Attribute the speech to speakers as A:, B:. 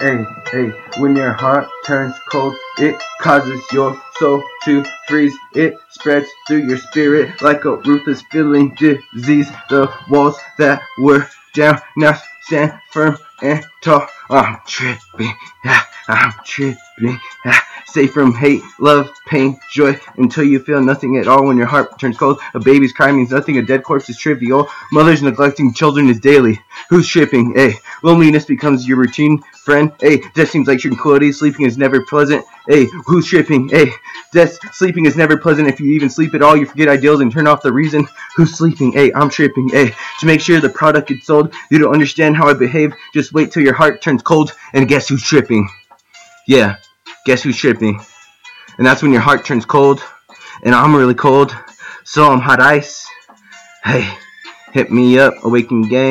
A: Hey, hey, when your heart turns cold, it causes your soul to freeze. It spreads through your spirit like a ruthless feeling disease. The walls that were down now stand firm and tall. I'm tripping, I'm tripping. Safe from hate, love, pain, joy, until you feel nothing at all when your heart turns cold. A baby's cry means nothing, a dead corpse is trivial. Mothers neglecting children is daily. Who's tripping? Hey, loneliness becomes your routine. Friend, hey, death seems like tranquility. Sleeping is never pleasant. Hey, who's tripping? Hey, death, sleeping is never pleasant. If you even sleep at all, you forget ideals and turn off the reason. Who's sleeping? Hey, I'm tripping. Hey, to make sure the product gets sold, you don't understand how I behave. Just wait till your heart turns cold, and guess who's tripping? Yeah, guess who who's tripping? And that's when your heart turns cold, and I'm really cold, so I'm hot ice. Hey, hit me up, Awaken Gang.